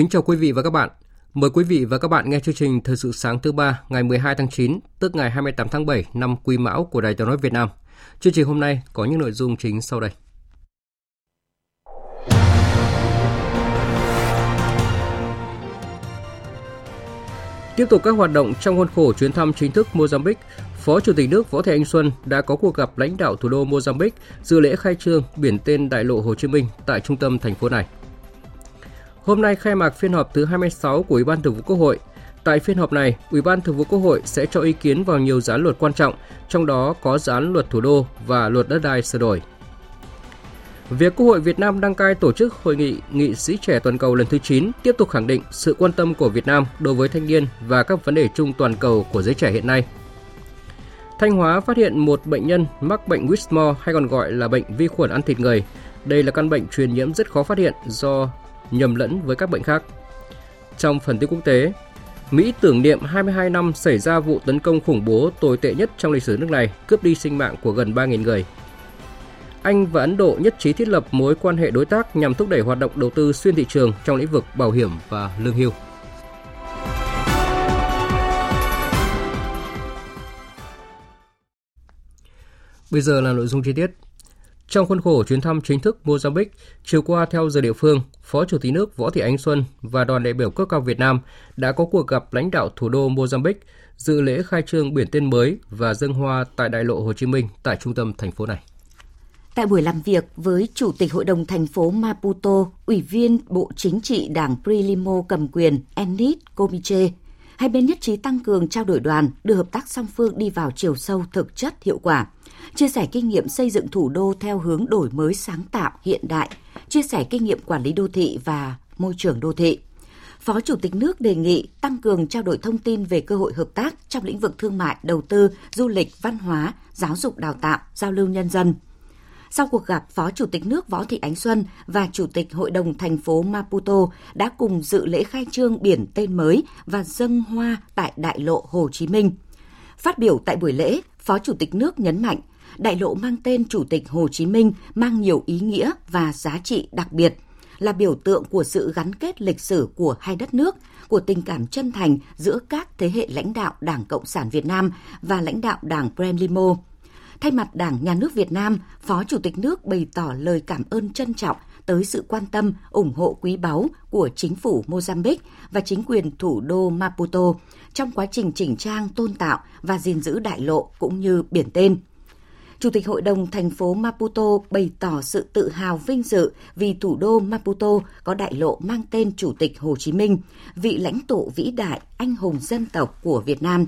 Kính chào quý vị và các bạn. Mời quý vị và các bạn nghe chương trình Thời sự sáng thứ ba ngày 12 tháng 9, tức ngày 28 tháng 7 năm Quý Mão của Đài Tiếng nói Việt Nam. Chương trình hôm nay có những nội dung chính sau đây. Tiếp tục các hoạt động trong khuôn khổ chuyến thăm chính thức Mozambique, Phó Chủ tịch nước Võ Thị Anh Xuân đã có cuộc gặp lãnh đạo thủ đô Mozambique dự lễ khai trương biển tên đại lộ Hồ Chí Minh tại trung tâm thành phố này. Hôm nay khai mạc phiên họp thứ 26 của Ủy ban Thường vụ Quốc hội. Tại phiên họp này, Ủy ban Thường vụ Quốc hội sẽ cho ý kiến vào nhiều dự án luật quan trọng, trong đó có dự án luật thủ đô và luật đất đai sửa đổi. Việc Quốc hội Việt Nam đăng cai tổ chức hội nghị nghị sĩ trẻ toàn cầu lần thứ 9 tiếp tục khẳng định sự quan tâm của Việt Nam đối với thanh niên và các vấn đề chung toàn cầu của giới trẻ hiện nay. Thanh Hóa phát hiện một bệnh nhân mắc bệnh Whitmore hay còn gọi là bệnh vi khuẩn ăn thịt người. Đây là căn bệnh truyền nhiễm rất khó phát hiện do nhầm lẫn với các bệnh khác. Trong phần tin quốc tế, Mỹ tưởng niệm 22 năm xảy ra vụ tấn công khủng bố tồi tệ nhất trong lịch sử nước này, cướp đi sinh mạng của gần 3.000 người. Anh và Ấn Độ nhất trí thiết lập mối quan hệ đối tác nhằm thúc đẩy hoạt động đầu tư xuyên thị trường trong lĩnh vực bảo hiểm và lương hưu. Bây giờ là nội dung chi tiết. Trong khuôn khổ chuyến thăm chính thức Mozambique, chiều qua theo giờ địa phương, Phó Chủ tịch nước Võ Thị Ánh Xuân và đoàn đại biểu cấp cao Việt Nam đã có cuộc gặp lãnh đạo thủ đô Mozambique, dự lễ khai trương biển tên mới và dân hoa tại đại lộ Hồ Chí Minh tại trung tâm thành phố này. Tại buổi làm việc với Chủ tịch Hội đồng thành phố Maputo, Ủy viên Bộ Chính trị Đảng Frelimo cầm quyền Enid Comiche, hai bên nhất trí tăng cường trao đổi đoàn, đưa hợp tác song phương đi vào chiều sâu thực chất hiệu quả – chia sẻ kinh nghiệm xây dựng thủ đô theo hướng đổi mới sáng tạo hiện đại, chia sẻ kinh nghiệm quản lý đô thị và môi trường đô thị. Phó Chủ tịch nước đề nghị tăng cường trao đổi thông tin về cơ hội hợp tác trong lĩnh vực thương mại, đầu tư, du lịch, văn hóa, giáo dục đào tạo, giao lưu nhân dân. Sau cuộc gặp, Phó Chủ tịch nước Võ Thị Ánh Xuân và Chủ tịch Hội đồng thành phố Maputo đã cùng dự lễ khai trương biển tên mới và dâng hoa tại đại lộ Hồ Chí Minh. Phát biểu tại buổi lễ, Phó Chủ tịch nước nhấn mạnh đại lộ mang tên Chủ tịch Hồ Chí Minh mang nhiều ý nghĩa và giá trị đặc biệt, là biểu tượng của sự gắn kết lịch sử của hai đất nước, của tình cảm chân thành giữa các thế hệ lãnh đạo Đảng Cộng sản Việt Nam và lãnh đạo Đảng Frelimo. Thay mặt Đảng Nhà nước Việt Nam, Phó Chủ tịch nước bày tỏ lời cảm ơn trân trọng tới sự quan tâm, ủng hộ quý báu của chính phủ Mozambique và chính quyền thủ đô Maputo trong quá trình chỉnh trang, tôn tạo và gìn giữ đại lộ cũng như biển tên. Chủ tịch Hội đồng thành phố Maputo bày tỏ sự tự hào vinh dự vì thủ đô Maputo có đại lộ mang tên Chủ tịch Hồ Chí Minh, vị lãnh tụ vĩ đại, anh hùng dân tộc của Việt Nam.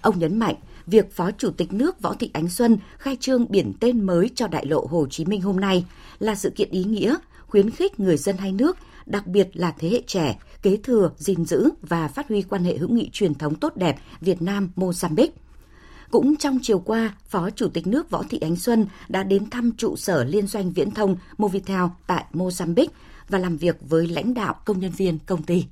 Ông nhấn mạnh, việc Phó Chủ tịch nước Võ Thị Ánh Xuân khai trương biển tên mới cho đại lộ Hồ Chí Minh hôm nay là sự kiện ý nghĩa, khuyến khích người dân hai nước, đặc biệt là thế hệ trẻ, kế thừa, gìn giữ và phát huy quan hệ hữu nghị truyền thống tốt đẹp Việt Nam-Mozambique cũng trong chiều qua, Phó Chủ tịch nước Võ Thị Ánh Xuân đã đến thăm trụ sở Liên doanh Viễn thông Movitel tại Mozambique và làm việc với lãnh đạo công nhân viên công ty.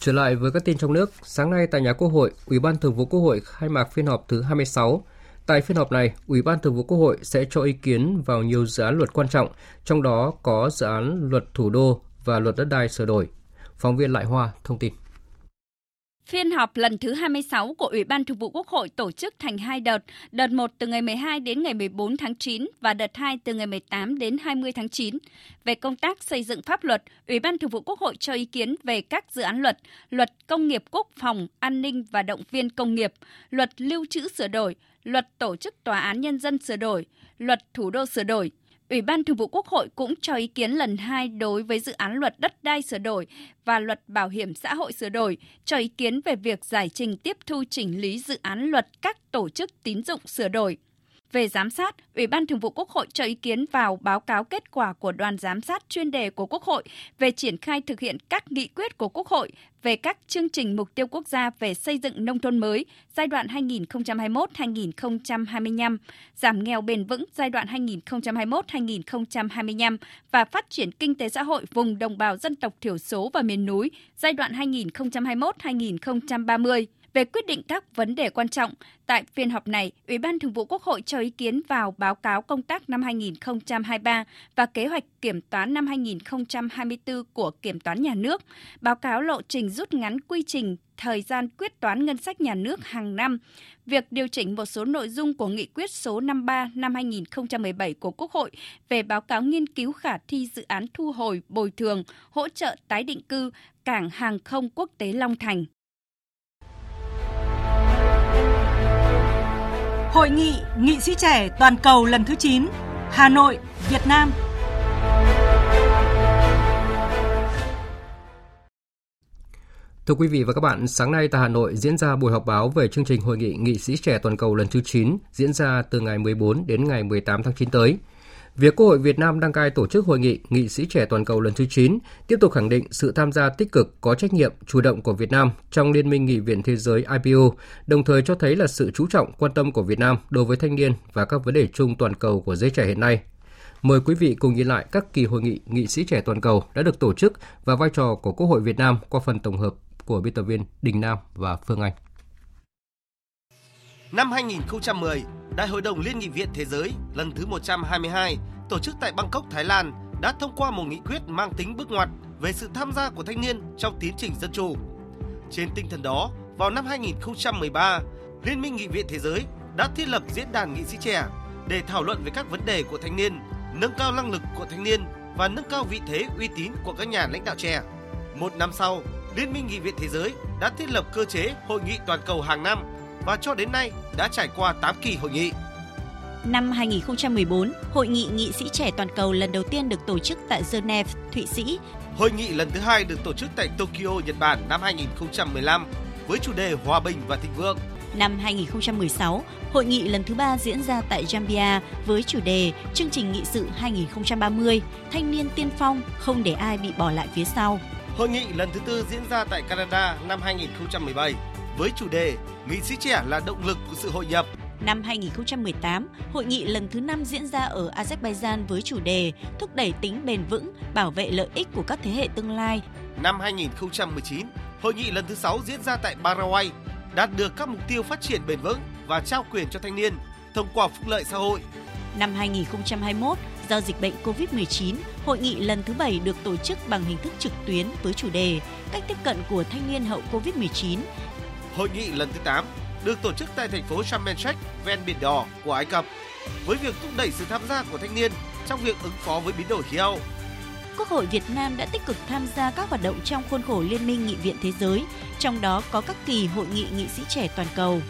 Trở lại với các tin trong nước, sáng nay tại nhà Quốc hội, Ủy ban Thường vụ Quốc hội khai mạc phiên họp thứ 26. Tại phiên họp này, Ủy ban Thường vụ Quốc hội sẽ cho ý kiến vào nhiều dự án luật quan trọng, trong đó có dự án luật thủ đô và luật đất đai sửa đổi. Phóng viên Lại Hoa thông tin. Phiên họp lần thứ 26 của Ủy ban Thường vụ Quốc hội tổ chức thành hai đợt, đợt 1 từ ngày 12 đến ngày 14 tháng 9 và đợt 2 từ ngày 18 đến 20 tháng 9. Về công tác xây dựng pháp luật, Ủy ban Thường vụ Quốc hội cho ý kiến về các dự án luật, luật công nghiệp quốc phòng, an ninh và động viên công nghiệp, luật lưu trữ sửa đổi, luật tổ chức tòa án nhân dân sửa đổi, luật thủ đô sửa đổi, Ủy ban Thường vụ Quốc hội cũng cho ý kiến lần hai đối với dự án luật đất đai sửa đổi và luật bảo hiểm xã hội sửa đổi, cho ý kiến về việc giải trình tiếp thu chỉnh lý dự án luật các tổ chức tín dụng sửa đổi. Về giám sát, Ủy ban Thường vụ Quốc hội cho ý kiến vào báo cáo kết quả của đoàn giám sát chuyên đề của Quốc hội về triển khai thực hiện các nghị quyết của Quốc hội về các chương trình mục tiêu quốc gia về xây dựng nông thôn mới giai đoạn 2021-2025, giảm nghèo bền vững giai đoạn 2021-2025 và phát triển kinh tế xã hội vùng đồng bào dân tộc thiểu số và miền núi giai đoạn 2021-2030 về quyết định các vấn đề quan trọng. Tại phiên họp này, Ủy ban Thường vụ Quốc hội cho ý kiến vào báo cáo công tác năm 2023 và kế hoạch kiểm toán năm 2024 của Kiểm toán Nhà nước, báo cáo lộ trình rút ngắn quy trình thời gian quyết toán ngân sách nhà nước hàng năm, việc điều chỉnh một số nội dung của nghị quyết số 53 năm 2017 của Quốc hội về báo cáo nghiên cứu khả thi dự án thu hồi, bồi thường, hỗ trợ tái định cư cảng hàng không quốc tế Long Thành. Hội nghị nghị sĩ trẻ toàn cầu lần thứ 9, Hà Nội, Việt Nam. Thưa quý vị và các bạn, sáng nay tại Hà Nội diễn ra buổi họp báo về chương trình Hội nghị nghị sĩ trẻ toàn cầu lần thứ 9 diễn ra từ ngày 14 đến ngày 18 tháng 9 tới. Việc Quốc hội Việt Nam đăng cai tổ chức hội nghị nghị sĩ trẻ toàn cầu lần thứ 9 tiếp tục khẳng định sự tham gia tích cực, có trách nhiệm, chủ động của Việt Nam trong Liên minh Nghị viện Thế giới IPU, đồng thời cho thấy là sự chú trọng, quan tâm của Việt Nam đối với thanh niên và các vấn đề chung toàn cầu của giới trẻ hiện nay. Mời quý vị cùng nhìn lại các kỳ hội nghị nghị sĩ trẻ toàn cầu đã được tổ chức và vai trò của Quốc hội Việt Nam qua phần tổng hợp của biên tập viên Đình Nam và Phương Anh. Năm 2010, Đại hội đồng Liên nghị viện Thế giới lần thứ 122 tổ chức tại Bangkok, Thái Lan đã thông qua một nghị quyết mang tính bước ngoặt về sự tham gia của thanh niên trong tiến trình dân chủ. Trên tinh thần đó, vào năm 2013, Liên minh Nghị viện Thế giới đã thiết lập diễn đàn nghị sĩ trẻ để thảo luận về các vấn đề của thanh niên, nâng cao năng lực của thanh niên và nâng cao vị thế uy tín của các nhà lãnh đạo trẻ. Một năm sau, Liên minh Nghị viện Thế giới đã thiết lập cơ chế hội nghị toàn cầu hàng năm và cho đến nay đã trải qua 8 kỳ hội nghị. Năm 2014, Hội nghị nghị sĩ trẻ toàn cầu lần đầu tiên được tổ chức tại Geneva, Thụy Sĩ. Hội nghị lần thứ hai được tổ chức tại Tokyo, Nhật Bản năm 2015 với chủ đề Hòa bình và thịnh vượng. Năm 2016, hội nghị lần thứ ba diễn ra tại Zambia với chủ đề Chương trình nghị sự 2030, thanh niên tiên phong, không để ai bị bỏ lại phía sau. Hội nghị lần thứ tư diễn ra tại Canada năm 2017 với chủ đề Nghị sĩ trẻ là động lực của sự hội nhập. Năm 2018, hội nghị lần thứ 5 diễn ra ở Azerbaijan với chủ đề Thúc đẩy tính bền vững, bảo vệ lợi ích của các thế hệ tương lai. Năm 2019, hội nghị lần thứ 6 diễn ra tại Paraguay, đạt được các mục tiêu phát triển bền vững và trao quyền cho thanh niên thông qua phúc lợi xã hội. Năm 2021, do dịch bệnh COVID-19, hội nghị lần thứ 7 được tổ chức bằng hình thức trực tuyến với chủ đề Cách tiếp cận của thanh niên hậu COVID-19. Hội nghị lần thứ 8 được tổ chức tại thành phố Sharm el Sheikh, ven biển đỏ của Ai Cập, với việc thúc đẩy sự tham gia của thanh niên trong việc ứng phó với biến đổi khí hậu. Quốc hội Việt Nam đã tích cực tham gia các hoạt động trong khuôn khổ Liên minh Nghị viện Thế giới, trong đó có các kỳ hội nghị nghị sĩ trẻ toàn cầu.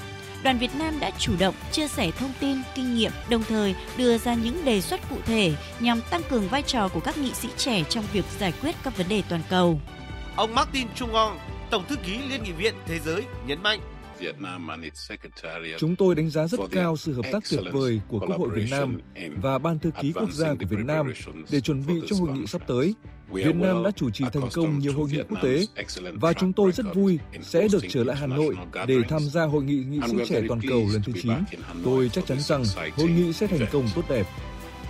Đoàn Việt Nam đã chủ động chia sẻ thông tin, kinh nghiệm, đồng thời đưa ra những đề xuất cụ thể nhằm tăng cường vai trò của các nghị sĩ trẻ trong việc giải quyết các vấn đề toàn cầu. Ông Martin Chung Ngong, Tổng thư ký Liên nghị viện Thế giới nhấn mạnh Chúng tôi đánh giá rất cao sự hợp tác tuyệt vời của Quốc hội Việt Nam và Ban thư ký quốc gia của Việt Nam để chuẩn bị cho hội nghị sắp tới. Việt Nam đã chủ trì thành công nhiều hội nghị quốc tế và chúng tôi rất vui sẽ được trở lại Hà Nội để tham gia hội nghị nghị sĩ trẻ toàn cầu lần thứ 9. Tôi chắc chắn rằng hội nghị sẽ thành công tốt đẹp.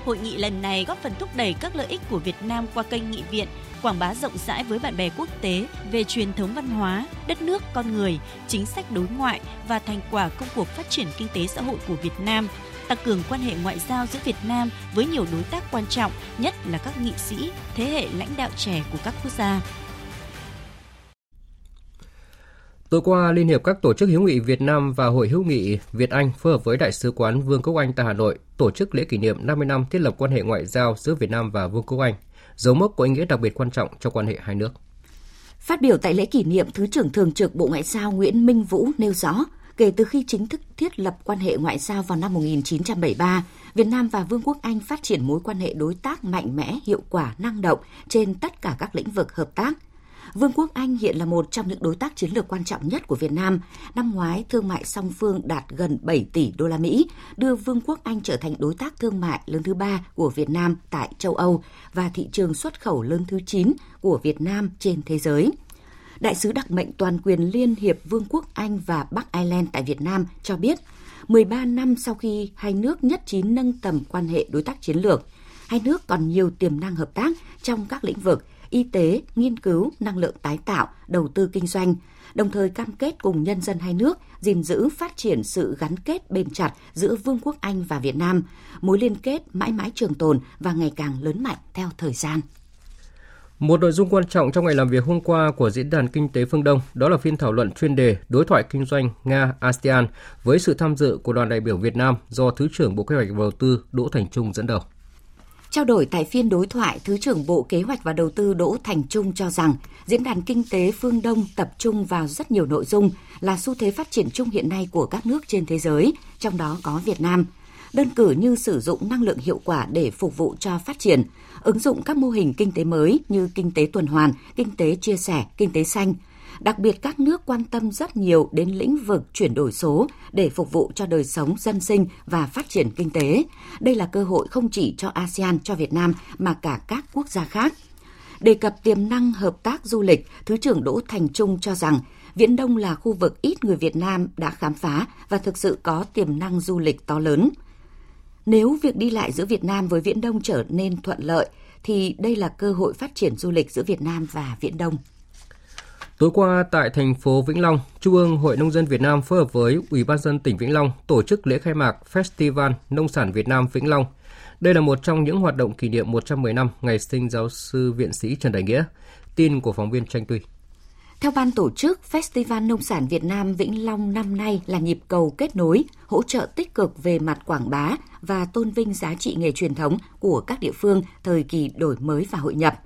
Hội nghị lần này góp phần thúc đẩy các lợi ích của Việt Nam qua kênh nghị viện, quảng bá rộng rãi với bạn bè quốc tế về truyền thống văn hóa, đất nước, con người, chính sách đối ngoại và thành quả công cuộc phát triển kinh tế xã hội của Việt Nam, tăng cường quan hệ ngoại giao giữa Việt Nam với nhiều đối tác quan trọng, nhất là các nghị sĩ, thế hệ lãnh đạo trẻ của các quốc gia. Tối qua, Liên hiệp các tổ chức hữu nghị Việt Nam và Hội hữu nghị Việt Anh phối hợp với Đại sứ quán Vương quốc Anh tại Hà Nội tổ chức lễ kỷ niệm 50 năm thiết lập quan hệ ngoại giao giữa Việt Nam và Vương quốc Anh, dấu mốc có ý nghĩa đặc biệt quan trọng cho quan hệ hai nước. Phát biểu tại lễ kỷ niệm, Thứ trưởng Thường trực Bộ Ngoại giao Nguyễn Minh Vũ nêu rõ, Kể từ khi chính thức thiết lập quan hệ ngoại giao vào năm 1973, Việt Nam và Vương quốc Anh phát triển mối quan hệ đối tác mạnh mẽ, hiệu quả, năng động trên tất cả các lĩnh vực hợp tác. Vương quốc Anh hiện là một trong những đối tác chiến lược quan trọng nhất của Việt Nam. Năm ngoái, thương mại song phương đạt gần 7 tỷ đô la Mỹ, đưa Vương quốc Anh trở thành đối tác thương mại lớn thứ ba của Việt Nam tại châu Âu và thị trường xuất khẩu lớn thứ 9 của Việt Nam trên thế giới. Đại sứ đặc mệnh toàn quyền Liên hiệp Vương quốc Anh và Bắc Ireland tại Việt Nam cho biết, 13 năm sau khi hai nước nhất trí nâng tầm quan hệ đối tác chiến lược, hai nước còn nhiều tiềm năng hợp tác trong các lĩnh vực y tế, nghiên cứu, năng lượng tái tạo, đầu tư kinh doanh, đồng thời cam kết cùng nhân dân hai nước gìn giữ phát triển sự gắn kết bền chặt giữa Vương quốc Anh và Việt Nam, mối liên kết mãi mãi trường tồn và ngày càng lớn mạnh theo thời gian. Một nội dung quan trọng trong ngày làm việc hôm qua của Diễn đàn Kinh tế Phương Đông đó là phiên thảo luận chuyên đề đối thoại kinh doanh Nga-ASEAN với sự tham dự của đoàn đại biểu Việt Nam do Thứ trưởng Bộ Kế hoạch và Đầu tư Đỗ Thành Trung dẫn đầu. Trao đổi tại phiên đối thoại, Thứ trưởng Bộ Kế hoạch và Đầu tư Đỗ Thành Trung cho rằng Diễn đàn Kinh tế Phương Đông tập trung vào rất nhiều nội dung là xu thế phát triển chung hiện nay của các nước trên thế giới, trong đó có Việt Nam. Đơn cử như sử dụng năng lượng hiệu quả để phục vụ cho phát triển, ứng dụng các mô hình kinh tế mới như kinh tế tuần hoàn, kinh tế chia sẻ, kinh tế xanh – Đặc biệt các nước quan tâm rất nhiều đến lĩnh vực chuyển đổi số để phục vụ cho đời sống dân sinh và phát triển kinh tế. Đây là cơ hội không chỉ cho ASEAN, cho Việt Nam mà cả các quốc gia khác. Đề cập tiềm năng hợp tác du lịch, Thứ trưởng Đỗ Thành Trung cho rằng Viễn Đông là khu vực ít người Việt Nam đã khám phá và thực sự có tiềm năng du lịch to lớn. Nếu việc đi lại giữa Việt Nam với Viễn Đông trở nên thuận lợi, thì đây là cơ hội phát triển du lịch giữa Việt Nam và Viễn Đông. Tối qua tại thành phố Vĩnh Long, Trung ương Hội Nông dân Việt Nam phối hợp với Ủy ban dân tỉnh Vĩnh Long tổ chức lễ khai mạc Festival Nông sản Việt Nam Vĩnh Long. Đây là một trong những hoạt động kỷ niệm 110 năm ngày sinh giáo sư viện sĩ Trần Đại Nghĩa. Tin của phóng viên Tranh Tuy. Theo ban tổ chức, Festival Nông sản Việt Nam Vĩnh Long năm nay là nhịp cầu kết nối, hỗ trợ tích cực về mặt quảng bá và tôn vinh giá trị nghề truyền thống của các địa phương thời kỳ đổi mới và hội nhập –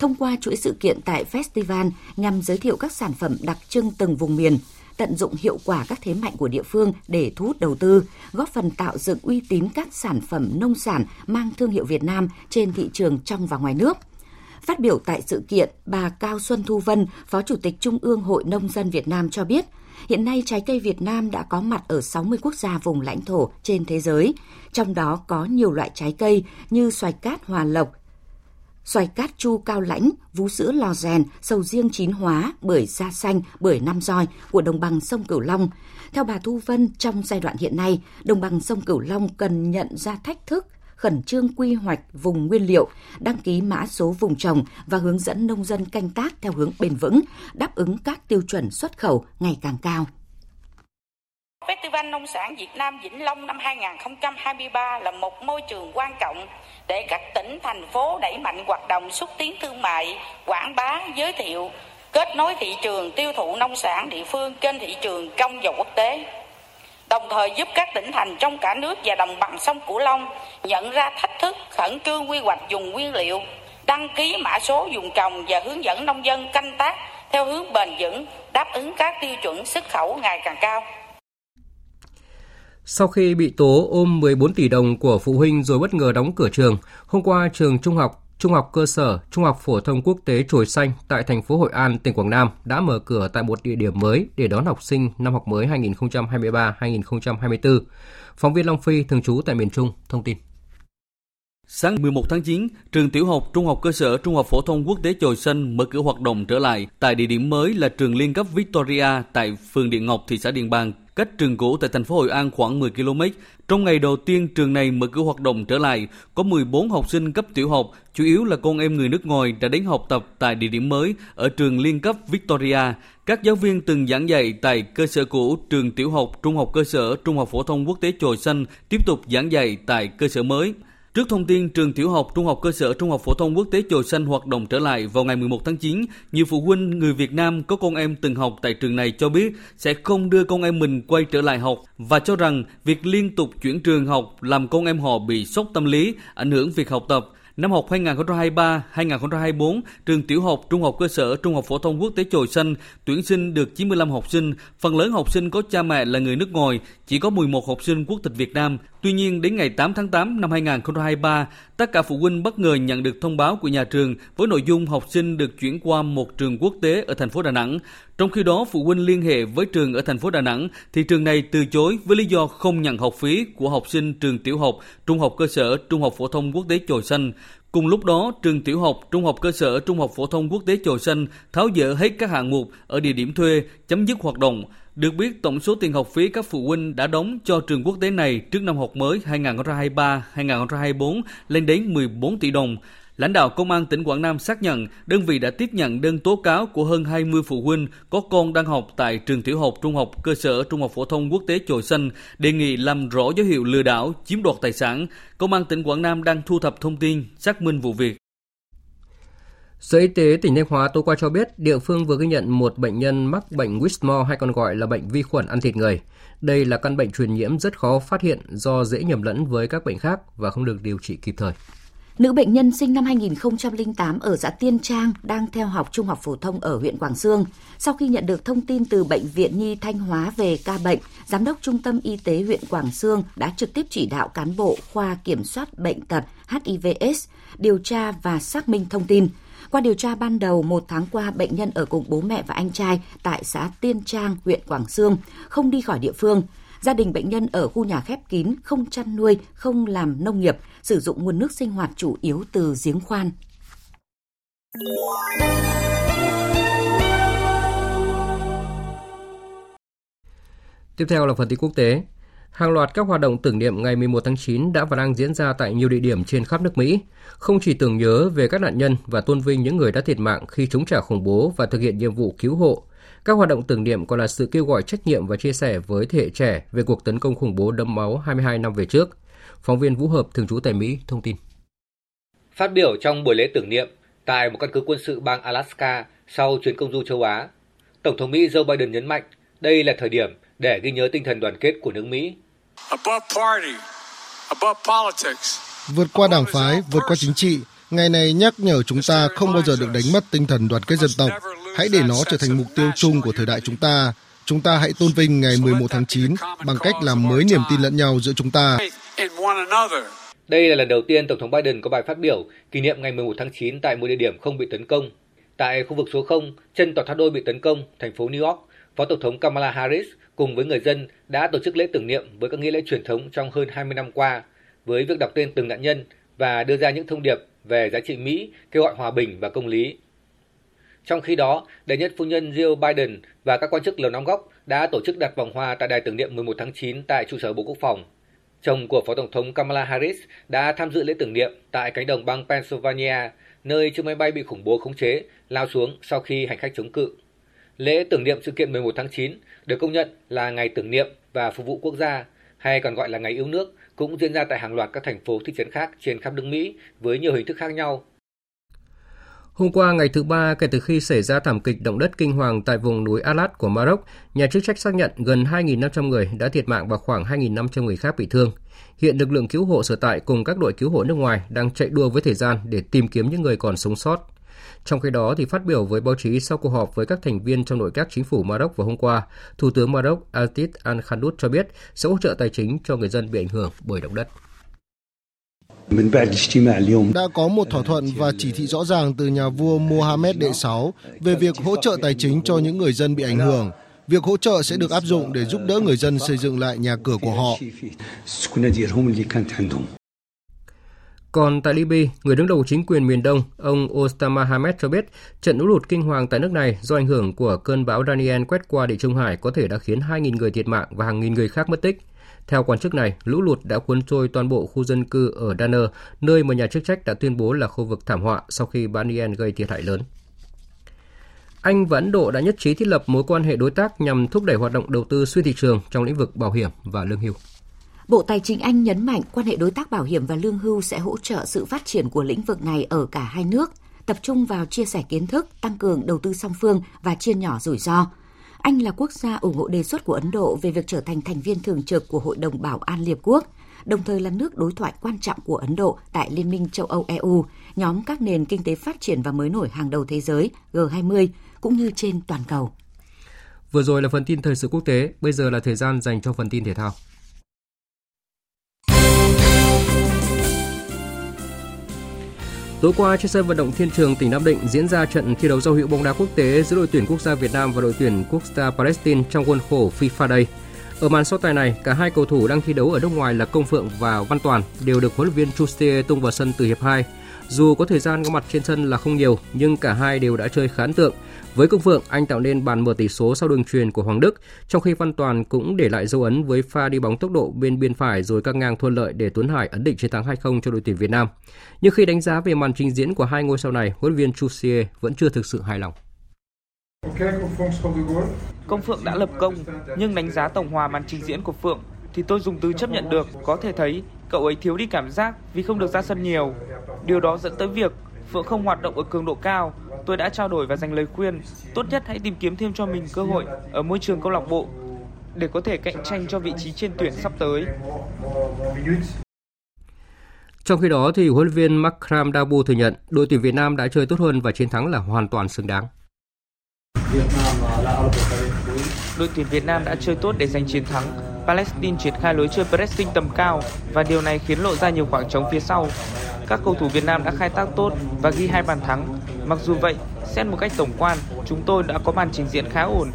thông qua chuỗi sự kiện tại festival nhằm giới thiệu các sản phẩm đặc trưng từng vùng miền, tận dụng hiệu quả các thế mạnh của địa phương để thu hút đầu tư, góp phần tạo dựng uy tín các sản phẩm nông sản mang thương hiệu Việt Nam trên thị trường trong và ngoài nước. Phát biểu tại sự kiện, bà Cao Xuân Thu Vân, Phó Chủ tịch Trung ương Hội Nông dân Việt Nam cho biết, hiện nay trái cây Việt Nam đã có mặt ở 60 quốc gia vùng lãnh thổ trên thế giới, trong đó có nhiều loại trái cây như xoài cát hòa lộc, xoài cát chu cao lãnh, vú sữa lò rèn, sầu riêng chín hóa, bưởi da xanh, bưởi năm roi của đồng bằng sông Cửu Long. Theo bà Thu Vân, trong giai đoạn hiện nay, đồng bằng sông Cửu Long cần nhận ra thách thức khẩn trương quy hoạch vùng nguyên liệu, đăng ký mã số vùng trồng và hướng dẫn nông dân canh tác theo hướng bền vững, đáp ứng các tiêu chuẩn xuất khẩu ngày càng cao. Festival Nông sản Việt Nam Vĩnh Long năm 2023 là một môi trường quan trọng để các tỉnh, thành phố đẩy mạnh hoạt động xúc tiến thương mại, quảng bá, giới thiệu, kết nối thị trường tiêu thụ nông sản địa phương trên thị trường trong và quốc tế. Đồng thời giúp các tỉnh thành trong cả nước và đồng bằng sông Cửu Long nhận ra thách thức khẩn trương quy hoạch dùng nguyên liệu, đăng ký mã số dùng trồng và hướng dẫn nông dân canh tác theo hướng bền vững, đáp ứng các tiêu chuẩn xuất khẩu ngày càng cao. Sau khi bị tố ôm 14 tỷ đồng của phụ huynh rồi bất ngờ đóng cửa trường, hôm qua trường trung học Trung học cơ sở, Trung học phổ thông quốc tế chùa Xanh tại thành phố Hội An, tỉnh Quảng Nam đã mở cửa tại một địa điểm mới để đón học sinh năm học mới 2023-2024. Phóng viên Long Phi thường trú tại miền Trung thông tin. Sáng 11 tháng 9, trường tiểu học Trung học cơ sở Trung học phổ thông quốc tế Chồi Xanh mở cửa hoạt động trở lại tại địa điểm mới là trường liên cấp Victoria tại phường Điện Ngọc, thị xã Điện Bàn, cách trường cũ tại thành phố Hội An khoảng 10 km. Trong ngày đầu tiên trường này mở cửa hoạt động trở lại, có 14 học sinh cấp tiểu học, chủ yếu là con em người nước ngoài đã đến học tập tại địa điểm mới ở trường liên cấp Victoria. Các giáo viên từng giảng dạy tại cơ sở cũ trường tiểu học, trung học cơ sở, trung học phổ thông quốc tế Chồi Xanh tiếp tục giảng dạy tại cơ sở mới. Trước thông tin trường tiểu học, trung học cơ sở, trung học phổ thông quốc tế Chồi Xanh hoạt động trở lại vào ngày 11 tháng 9, nhiều phụ huynh người Việt Nam có con em từng học tại trường này cho biết sẽ không đưa con em mình quay trở lại học và cho rằng việc liên tục chuyển trường học làm con em họ bị sốc tâm lý, ảnh hưởng việc học tập. Năm học 2023-2024, trường tiểu học, trung học cơ sở, trung học phổ thông quốc tế Chồi Xanh tuyển sinh được 95 học sinh. Phần lớn học sinh có cha mẹ là người nước ngoài, chỉ có 11 học sinh quốc tịch Việt Nam. Tuy nhiên, đến ngày 8 tháng 8 năm 2023, tất cả phụ huynh bất ngờ nhận được thông báo của nhà trường với nội dung học sinh được chuyển qua một trường quốc tế ở thành phố Đà Nẵng. Trong khi đó, phụ huynh liên hệ với trường ở thành phố Đà Nẵng thì trường này từ chối với lý do không nhận học phí của học sinh trường tiểu học, trung học cơ sở, trung học phổ thông quốc tế Chồi Xanh. Cùng lúc đó, trường tiểu học, trung học cơ sở, trung học phổ thông quốc tế Chồi Xanh tháo dỡ hết các hạng mục ở địa điểm thuê, chấm dứt hoạt động. Được biết, tổng số tiền học phí các phụ huynh đã đóng cho trường quốc tế này trước năm học mới 2023-2024 lên đến 14 tỷ đồng. Lãnh đạo Công an tỉnh Quảng Nam xác nhận đơn vị đã tiếp nhận đơn tố cáo của hơn 20 phụ huynh có con đang học tại trường tiểu học, trung học cơ sở, trung học phổ thông quốc tế Chồi Xanh, đề nghị làm rõ dấu hiệu lừa đảo, chiếm đoạt tài sản. Công an tỉnh Quảng Nam đang thu thập thông tin, xác minh vụ việc. Sở Y tế tỉnh Thanh Hóa tối qua cho biết địa phương vừa ghi nhận một bệnh nhân mắc bệnh Whitmore hay còn gọi là bệnh vi khuẩn ăn thịt người. Đây là căn bệnh truyền nhiễm rất khó phát hiện do dễ nhầm lẫn với các bệnh khác và không được điều trị kịp thời. Nữ bệnh nhân sinh năm 2008 ở xã Tiên Trang đang theo học trung học phổ thông ở huyện Quảng Sương. Sau khi nhận được thông tin từ Bệnh viện Nhi Thanh Hóa về ca bệnh, Giám đốc Trung tâm Y tế huyện Quảng Sương đã trực tiếp chỉ đạo cán bộ khoa kiểm soát bệnh tật HIVS điều tra và xác minh thông tin. Qua điều tra ban đầu, một tháng qua, bệnh nhân ở cùng bố mẹ và anh trai tại xã Tiên Trang, huyện Quảng Sương, không đi khỏi địa phương. Gia đình bệnh nhân ở khu nhà khép kín, không chăn nuôi, không làm nông nghiệp, sử dụng nguồn nước sinh hoạt chủ yếu từ giếng khoan. Tiếp theo là phần tin quốc tế. Hàng loạt các hoạt động tưởng niệm ngày 11 tháng 9 đã và đang diễn ra tại nhiều địa điểm trên khắp nước Mỹ, không chỉ tưởng nhớ về các nạn nhân và tôn vinh những người đã thiệt mạng khi chống trả khủng bố và thực hiện nhiệm vụ cứu hộ. Các hoạt động tưởng niệm còn là sự kêu gọi trách nhiệm và chia sẻ với thế hệ trẻ về cuộc tấn công khủng bố đẫm máu 22 năm về trước. Phóng viên Vũ Hợp thường trú tại Mỹ thông tin. Phát biểu trong buổi lễ tưởng niệm tại một căn cứ quân sự bang Alaska sau chuyến công du châu Á, Tổng thống Mỹ Joe Biden nhấn mạnh đây là thời điểm để ghi nhớ tinh thần đoàn kết của nước Mỹ. Vượt qua đảng phái, vượt qua chính trị, ngày này nhắc nhở chúng ta không bao giờ được đánh mất tinh thần đoàn kết dân tộc. Hãy để nó trở thành mục tiêu chung của thời đại chúng ta. Chúng ta hãy tôn vinh ngày 11 tháng 9 bằng cách làm mới niềm tin lẫn nhau giữa chúng ta. Đây là lần đầu tiên Tổng thống Biden có bài phát biểu kỷ niệm ngày 11 tháng 9 tại một địa điểm không bị tấn công. Tại khu vực số 0, chân tòa tháp đôi bị tấn công, thành phố New York, Phó Tổng thống Kamala Harris cùng với người dân đã tổ chức lễ tưởng niệm với các nghi lễ truyền thống trong hơn 20 năm qua, với việc đọc tên từng nạn nhân và đưa ra những thông điệp về giá trị Mỹ, kêu gọi hòa bình và công lý. Trong khi đó, đệ nhất phu nhân Jill Biden và các quan chức Lầu Năm Góc đã tổ chức đặt vòng hoa tại đài tưởng niệm 11 tháng 9 tại trụ sở Bộ Quốc phòng. Chồng của Phó Tổng thống Kamala Harris đã tham dự lễ tưởng niệm tại cánh đồng bang Pennsylvania, nơi chiếc máy bay bị khủng bố khống chế lao xuống sau khi hành khách chống cự. Lễ tưởng niệm sự kiện 11 tháng 9 được công nhận là ngày tưởng niệm và phục vụ quốc gia, hay còn gọi là ngày yêu nước, cũng diễn ra tại hàng loạt các thành phố thị trấn khác trên khắp nước Mỹ với nhiều hình thức khác nhau. Hôm qua, ngày thứ ba kể từ khi xảy ra thảm kịch động đất kinh hoàng tại vùng núi Alat của Maroc, nhà chức trách xác nhận gần 2.500 người đã thiệt mạng và khoảng 2.500 người khác bị thương. Hiện lực lượng cứu hộ sở tại cùng các đội cứu hộ nước ngoài đang chạy đua với thời gian để tìm kiếm những người còn sống sót. Trong khi đó, thì phát biểu với báo chí sau cuộc họp với các thành viên trong nội các chính phủ Maroc vào hôm qua, Thủ tướng Maroc Aziz Al-Khandout cho biết sẽ hỗ trợ tài chính cho người dân bị ảnh hưởng bởi động đất. Đã có một thỏa thuận và chỉ thị rõ ràng từ nhà vua Mohammed đệ 6 về việc hỗ trợ tài chính cho những người dân bị ảnh hưởng. Việc hỗ trợ sẽ được áp dụng để giúp đỡ người dân xây dựng lại nhà cửa của họ. Còn tại Libya, người đứng đầu chính quyền miền Đông, ông Ostama Hamed cho biết trận lũ lụt kinh hoàng tại nước này do ảnh hưởng của cơn bão Daniel quét qua địa Trung Hải có thể đã khiến 2.000 người thiệt mạng và hàng nghìn người khác mất tích. Theo quan chức này, lũ lụt đã cuốn trôi toàn bộ khu dân cư ở Danner, nơi mà nhà chức trách đã tuyên bố là khu vực thảm họa sau khi bão gây thiệt hại lớn. Anh và Ấn Độ đã nhất trí thiết lập mối quan hệ đối tác nhằm thúc đẩy hoạt động đầu tư xuyên thị trường trong lĩnh vực bảo hiểm và lương hưu. Bộ Tài chính Anh nhấn mạnh quan hệ đối tác bảo hiểm và lương hưu sẽ hỗ trợ sự phát triển của lĩnh vực này ở cả hai nước, tập trung vào chia sẻ kiến thức, tăng cường đầu tư song phương và chia nhỏ rủi ro. Anh là quốc gia ủng hộ đề xuất của Ấn Độ về việc trở thành thành viên thường trực của Hội đồng Bảo an Liên Quốc. đồng thời là nước đối thoại quan trọng của Ấn Độ tại Liên minh châu Âu EU, nhóm các nền kinh tế phát triển và mới nổi hàng đầu thế giới G20 cũng như trên toàn cầu. Vừa rồi là phần tin thời sự quốc tế, bây giờ là thời gian dành cho phần tin thể thao. Tối qua trên sân vận động Thiên Trường tỉnh Nam Định diễn ra trận thi đấu giao hữu bóng đá quốc tế giữa đội tuyển quốc gia Việt Nam và đội tuyển quốc gia Palestine trong khuôn khổ FIFA Day. Ở màn so tài này, cả hai cầu thủ đang thi đấu ở nước ngoài là Công Phượng và Văn Toàn đều được huấn luyện viên Chustier tung vào sân từ hiệp 2. Dù có thời gian có mặt trên sân là không nhiều, nhưng cả hai đều đã chơi khá ấn tượng. Với Công Phượng, anh tạo nên bàn mở tỷ số sau đường truyền của Hoàng Đức, trong khi Văn Toàn cũng để lại dấu ấn với pha đi bóng tốc độ bên biên phải rồi căng ngang thuận lợi để Tuấn Hải ấn định chiến thắng 2-0 cho đội tuyển Việt Nam. Nhưng khi đánh giá về màn trình diễn của hai ngôi sao này, huấn luyện viên Chusier vẫn chưa thực sự hài lòng. Công Phượng đã lập công, nhưng đánh giá tổng hòa màn trình diễn của Phượng thì tôi dùng từ chấp nhận được. Có thể thấy cậu ấy thiếu đi cảm giác vì không được ra sân nhiều. Điều đó dẫn tới việc Phượng không hoạt động ở cường độ cao. Tôi đã trao đổi và dành lời khuyên, tốt nhất hãy tìm kiếm thêm cho mình cơ hội ở môi trường câu lạc bộ để có thể cạnh tranh cho vị trí trên tuyển sắp tới. Trong khi đó thì huấn luyện viên Makram Dabu thừa nhận đội tuyển Việt Nam đã chơi tốt hơn và chiến thắng là hoàn toàn xứng đáng. Đội tuyển Việt Nam đã chơi tốt để giành chiến thắng. Palestine triển khai lối chơi pressing tầm cao và điều này khiến lộ ra nhiều khoảng trống phía sau. Các cầu thủ Việt Nam đã khai thác tốt và ghi hai bàn thắng. Mặc dù vậy, xét một cách tổng quan, chúng tôi đã có màn trình diễn khá ổn.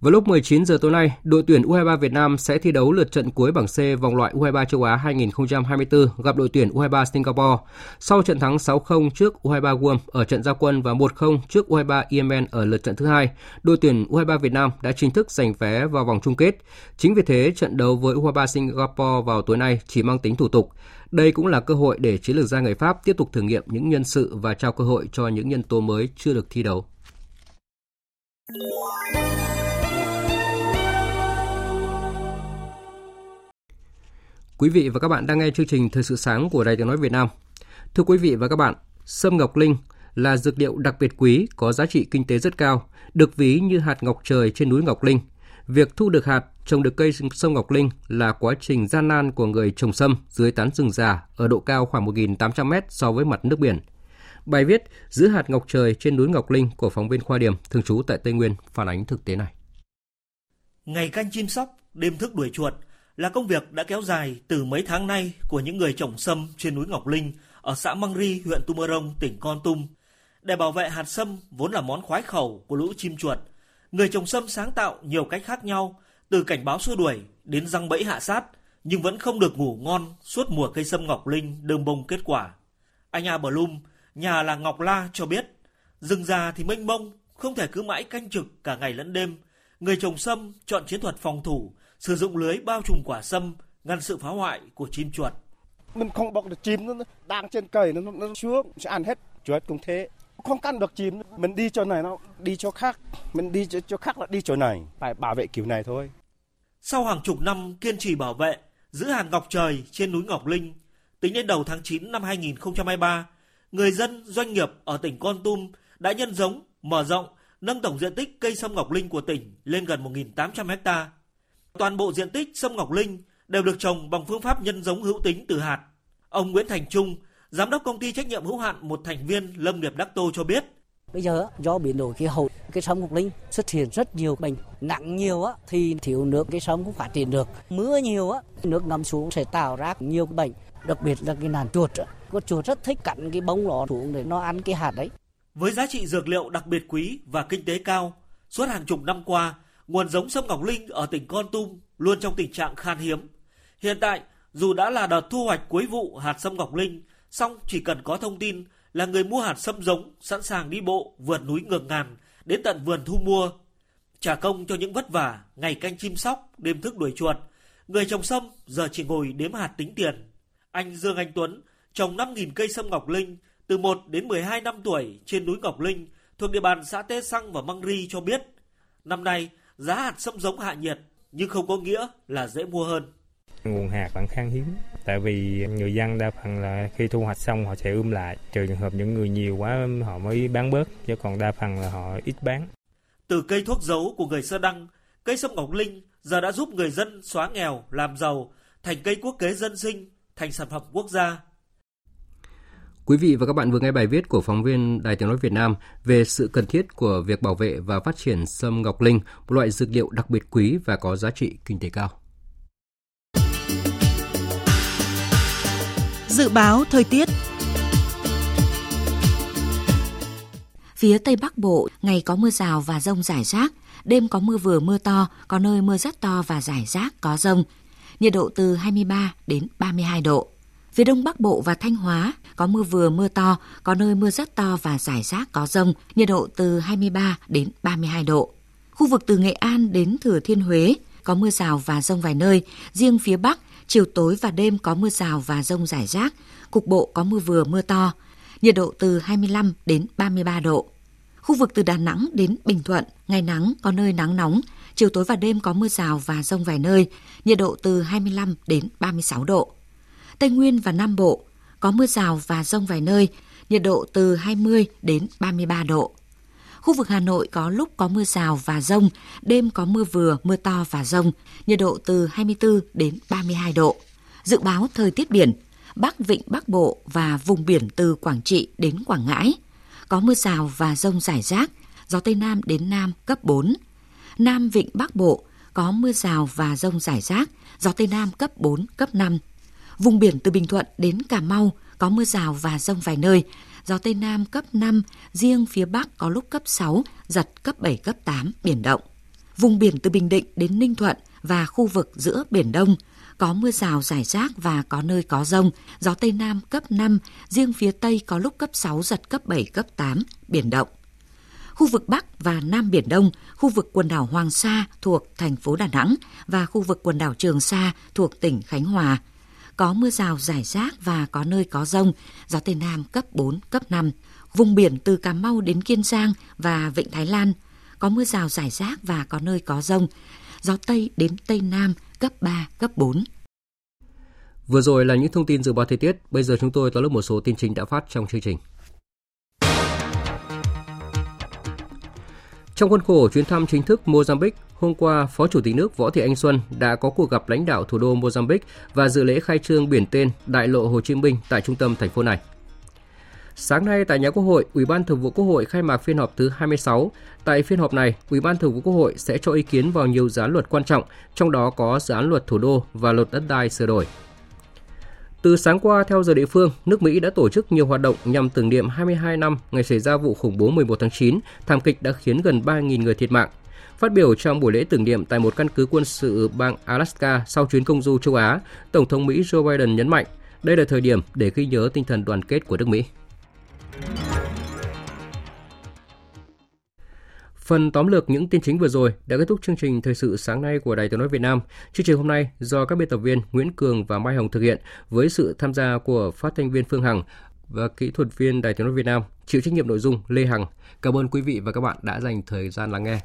Vào lúc 19 giờ tối nay, đội tuyển U23 Việt Nam sẽ thi đấu lượt trận cuối bảng C vòng loại U23 châu Á 2024 gặp đội tuyển U23 Singapore. Sau trận thắng 6-0 trước U23 Guam ở trận giao quân và 1-0 trước U23 Yemen ở lượt trận thứ hai, đội tuyển U23 Việt Nam đã chính thức giành vé vào vòng chung kết. Chính vì thế, trận đấu với U23 Singapore vào tối nay chỉ mang tính thủ tục. Đây cũng là cơ hội để chiến lược gia người Pháp tiếp tục thử nghiệm những nhân sự và trao cơ hội cho những nhân tố mới chưa được thi đấu. Quý vị và các bạn đang nghe chương trình Thời sự sáng của Đài Tiếng Nói Việt Nam. Thưa quý vị và các bạn, sâm ngọc linh là dược liệu đặc biệt quý có giá trị kinh tế rất cao, được ví như hạt ngọc trời trên núi Ngọc Linh. Việc thu được hạt, trồng được cây sâm ngọc linh là quá trình gian nan của người trồng sâm dưới tán rừng già ở độ cao khoảng 1.800 m so với mặt nước biển. Bài viết Giữ hạt ngọc trời trên núi Ngọc Linh của phóng viên Khoa Điểm, thường trú tại Tây Nguyên, phản ánh thực tế này. Ngày canh chim sóc, đêm thức đuổi chuột – là công việc đã kéo dài từ mấy tháng nay của những người trồng sâm trên núi Ngọc Linh ở xã Măng Ri, huyện Tumorong, tỉnh Con Tum. Để bảo vệ hạt sâm vốn là món khoái khẩu của lũ chim chuột, người trồng sâm sáng tạo nhiều cách khác nhau, từ cảnh báo xua đuổi đến răng bẫy hạ sát, nhưng vẫn không được ngủ ngon suốt mùa cây sâm Ngọc Linh đơm bông kết quả. Anh A Blum, nhà là Ngọc La cho biết, rừng già thì mênh mông, không thể cứ mãi canh trực cả ngày lẫn đêm. Người trồng sâm chọn chiến thuật phòng thủ sử dụng lưới bao trùm quả sâm ngăn sự phá hoại của chim chuột. Mình không bọc được chim nó đang trên cây nó, nó xuống sẽ ăn hết chuột cũng thế. Không căn được chim mình đi chỗ này nó đi chỗ khác mình đi chỗ, chỗ khác là đi chỗ này. Phải bảo vệ kiểu này thôi. Sau hàng chục năm kiên trì bảo vệ giữ hàng ngọc trời trên núi Ngọc Linh tính đến đầu tháng 9 năm 2023 người dân doanh nghiệp ở tỉnh Con Tum đã nhân giống mở rộng nâng tổng diện tích cây sâm ngọc linh của tỉnh lên gần 1.800 ha Toàn bộ diện tích sâm ngọc linh đều được trồng bằng phương pháp nhân giống hữu tính từ hạt. Ông Nguyễn Thành Trung, giám đốc công ty trách nhiệm hữu hạn một thành viên lâm nghiệp Đắc Tô cho biết. Bây giờ do biến đổi khí hậu, cái sâm ngọc linh xuất hiện rất nhiều bệnh nặng nhiều á thì thiếu nước cái sâm cũng phát triển được. Mưa nhiều á, nước ngâm xuống sẽ tạo ra nhiều bệnh, đặc biệt là cái nàn chuột. Con chuột rất thích cắn cái bông lọ xuống để nó ăn cái hạt đấy. Với giá trị dược liệu đặc biệt quý và kinh tế cao, suốt hàng chục năm qua, nguồn giống sâm ngọc linh ở tỉnh Con Tum luôn trong tình trạng khan hiếm. Hiện tại, dù đã là đợt thu hoạch cuối vụ hạt sâm ngọc linh, song chỉ cần có thông tin là người mua hạt sâm giống sẵn sàng đi bộ vượt núi ngược ngàn đến tận vườn thu mua. Trả công cho những vất vả, ngày canh chim sóc, đêm thức đuổi chuột, người trồng sâm giờ chỉ ngồi đếm hạt tính tiền. Anh Dương Anh Tuấn trồng 5.000 cây sâm ngọc linh từ 1 đến 12 năm tuổi trên núi Ngọc Linh thuộc địa bàn xã Tê Xăng và Măng Ri cho biết, năm nay giá hạt sâm giống hạ nhiệt nhưng không có nghĩa là dễ mua hơn. Nguồn hạt vẫn khan hiếm, tại vì người dân đa phần là khi thu hoạch xong họ sẽ ươm lại, trừ trường hợp những người nhiều quá họ mới bán bớt, chứ còn đa phần là họ ít bán. Từ cây thuốc dấu của người Sơ Đăng, cây sâm ngọc linh giờ đã giúp người dân xóa nghèo, làm giàu, thành cây quốc kế dân sinh, thành sản phẩm quốc gia. Quý vị và các bạn vừa nghe bài viết của phóng viên Đài Tiếng Nói Việt Nam về sự cần thiết của việc bảo vệ và phát triển sâm ngọc linh, một loại dược liệu đặc biệt quý và có giá trị kinh tế cao. Dự báo thời tiết Phía Tây Bắc Bộ, ngày có mưa rào và rông rải rác, đêm có mưa vừa mưa to, có nơi mưa rất to và rải rác có rông. Nhiệt độ từ 23 đến 32 độ. Phía Đông Bắc Bộ và Thanh Hóa có mưa vừa mưa to, có nơi mưa rất to và rải rác có rông, nhiệt độ từ 23 đến 32 độ. Khu vực từ Nghệ An đến Thừa Thiên Huế có mưa rào và rông vài nơi, riêng phía Bắc chiều tối và đêm có mưa rào và rông rải rác, cục bộ có mưa vừa mưa to, nhiệt độ từ 25 đến 33 độ. Khu vực từ Đà Nẵng đến Bình Thuận, ngày nắng, có nơi nắng nóng, chiều tối và đêm có mưa rào và rông vài nơi, nhiệt độ từ 25 đến 36 độ. Tây Nguyên và Nam Bộ có mưa rào và rông vài nơi, nhiệt độ từ 20 đến 33 độ. Khu vực Hà Nội có lúc có mưa rào và rông, đêm có mưa vừa, mưa to và rông, nhiệt độ từ 24 đến 32 độ. Dự báo thời tiết biển, Bắc Vịnh Bắc Bộ và vùng biển từ Quảng Trị đến Quảng Ngãi. Có mưa rào và rông rải rác, gió Tây Nam đến Nam cấp 4. Nam Vịnh Bắc Bộ có mưa rào và rông rải rác, gió Tây Nam cấp 4, cấp 5. Vùng biển từ Bình Thuận đến Cà Mau có mưa rào và rông vài nơi, gió Tây Nam cấp 5, riêng phía Bắc có lúc cấp 6, giật cấp 7, cấp 8, biển động. Vùng biển từ Bình Định đến Ninh Thuận và khu vực giữa Biển Đông có mưa rào rải rác và có nơi có rông, gió Tây Nam cấp 5, riêng phía Tây có lúc cấp 6, giật cấp 7, cấp 8, biển động. Khu vực Bắc và Nam Biển Đông, khu vực quần đảo Hoàng Sa thuộc thành phố Đà Nẵng và khu vực quần đảo Trường Sa thuộc tỉnh Khánh Hòa – có mưa rào rải rác và có nơi có rông, gió Tây Nam cấp 4, cấp 5. Vùng biển từ Cà Mau đến Kiên Giang và Vịnh Thái Lan có mưa rào rải rác và có nơi có rông, gió Tây đến Tây Nam cấp 3, cấp 4. Vừa rồi là những thông tin dự báo thời tiết, bây giờ chúng tôi tóm lược một số tin chính đã phát trong chương trình. Trong khuôn khổ chuyến thăm chính thức Mozambique, hôm qua, Phó Chủ tịch nước Võ Thị Anh Xuân đã có cuộc gặp lãnh đạo thủ đô Mozambique và dự lễ khai trương biển tên Đại lộ Hồ Chí Minh tại trung tâm thành phố này. Sáng nay tại nhà Quốc hội, Ủy ban Thường vụ Quốc hội khai mạc phiên họp thứ 26. Tại phiên họp này, Ủy ban Thường vụ Quốc hội sẽ cho ý kiến vào nhiều dự án luật quan trọng, trong đó có dự án luật thủ đô và luật đất đai sửa đổi. Từ sáng qua, theo giờ địa phương, nước Mỹ đã tổ chức nhiều hoạt động nhằm tưởng niệm 22 năm ngày xảy ra vụ khủng bố 11 tháng 9, thảm kịch đã khiến gần 3.000 người thiệt mạng. Phát biểu trong buổi lễ tưởng niệm tại một căn cứ quân sự bang Alaska sau chuyến công du châu Á, Tổng thống Mỹ Joe Biden nhấn mạnh đây là thời điểm để ghi nhớ tinh thần đoàn kết của nước Mỹ. Phần tóm lược những tin chính vừa rồi đã kết thúc chương trình thời sự sáng nay của Đài Tiếng nói Việt Nam. Chương trình hôm nay do các biên tập viên Nguyễn Cường và Mai Hồng thực hiện với sự tham gia của phát thanh viên Phương Hằng và kỹ thuật viên Đài Tiếng nói Việt Nam, chịu trách nhiệm nội dung Lê Hằng. Cảm ơn quý vị và các bạn đã dành thời gian lắng nghe.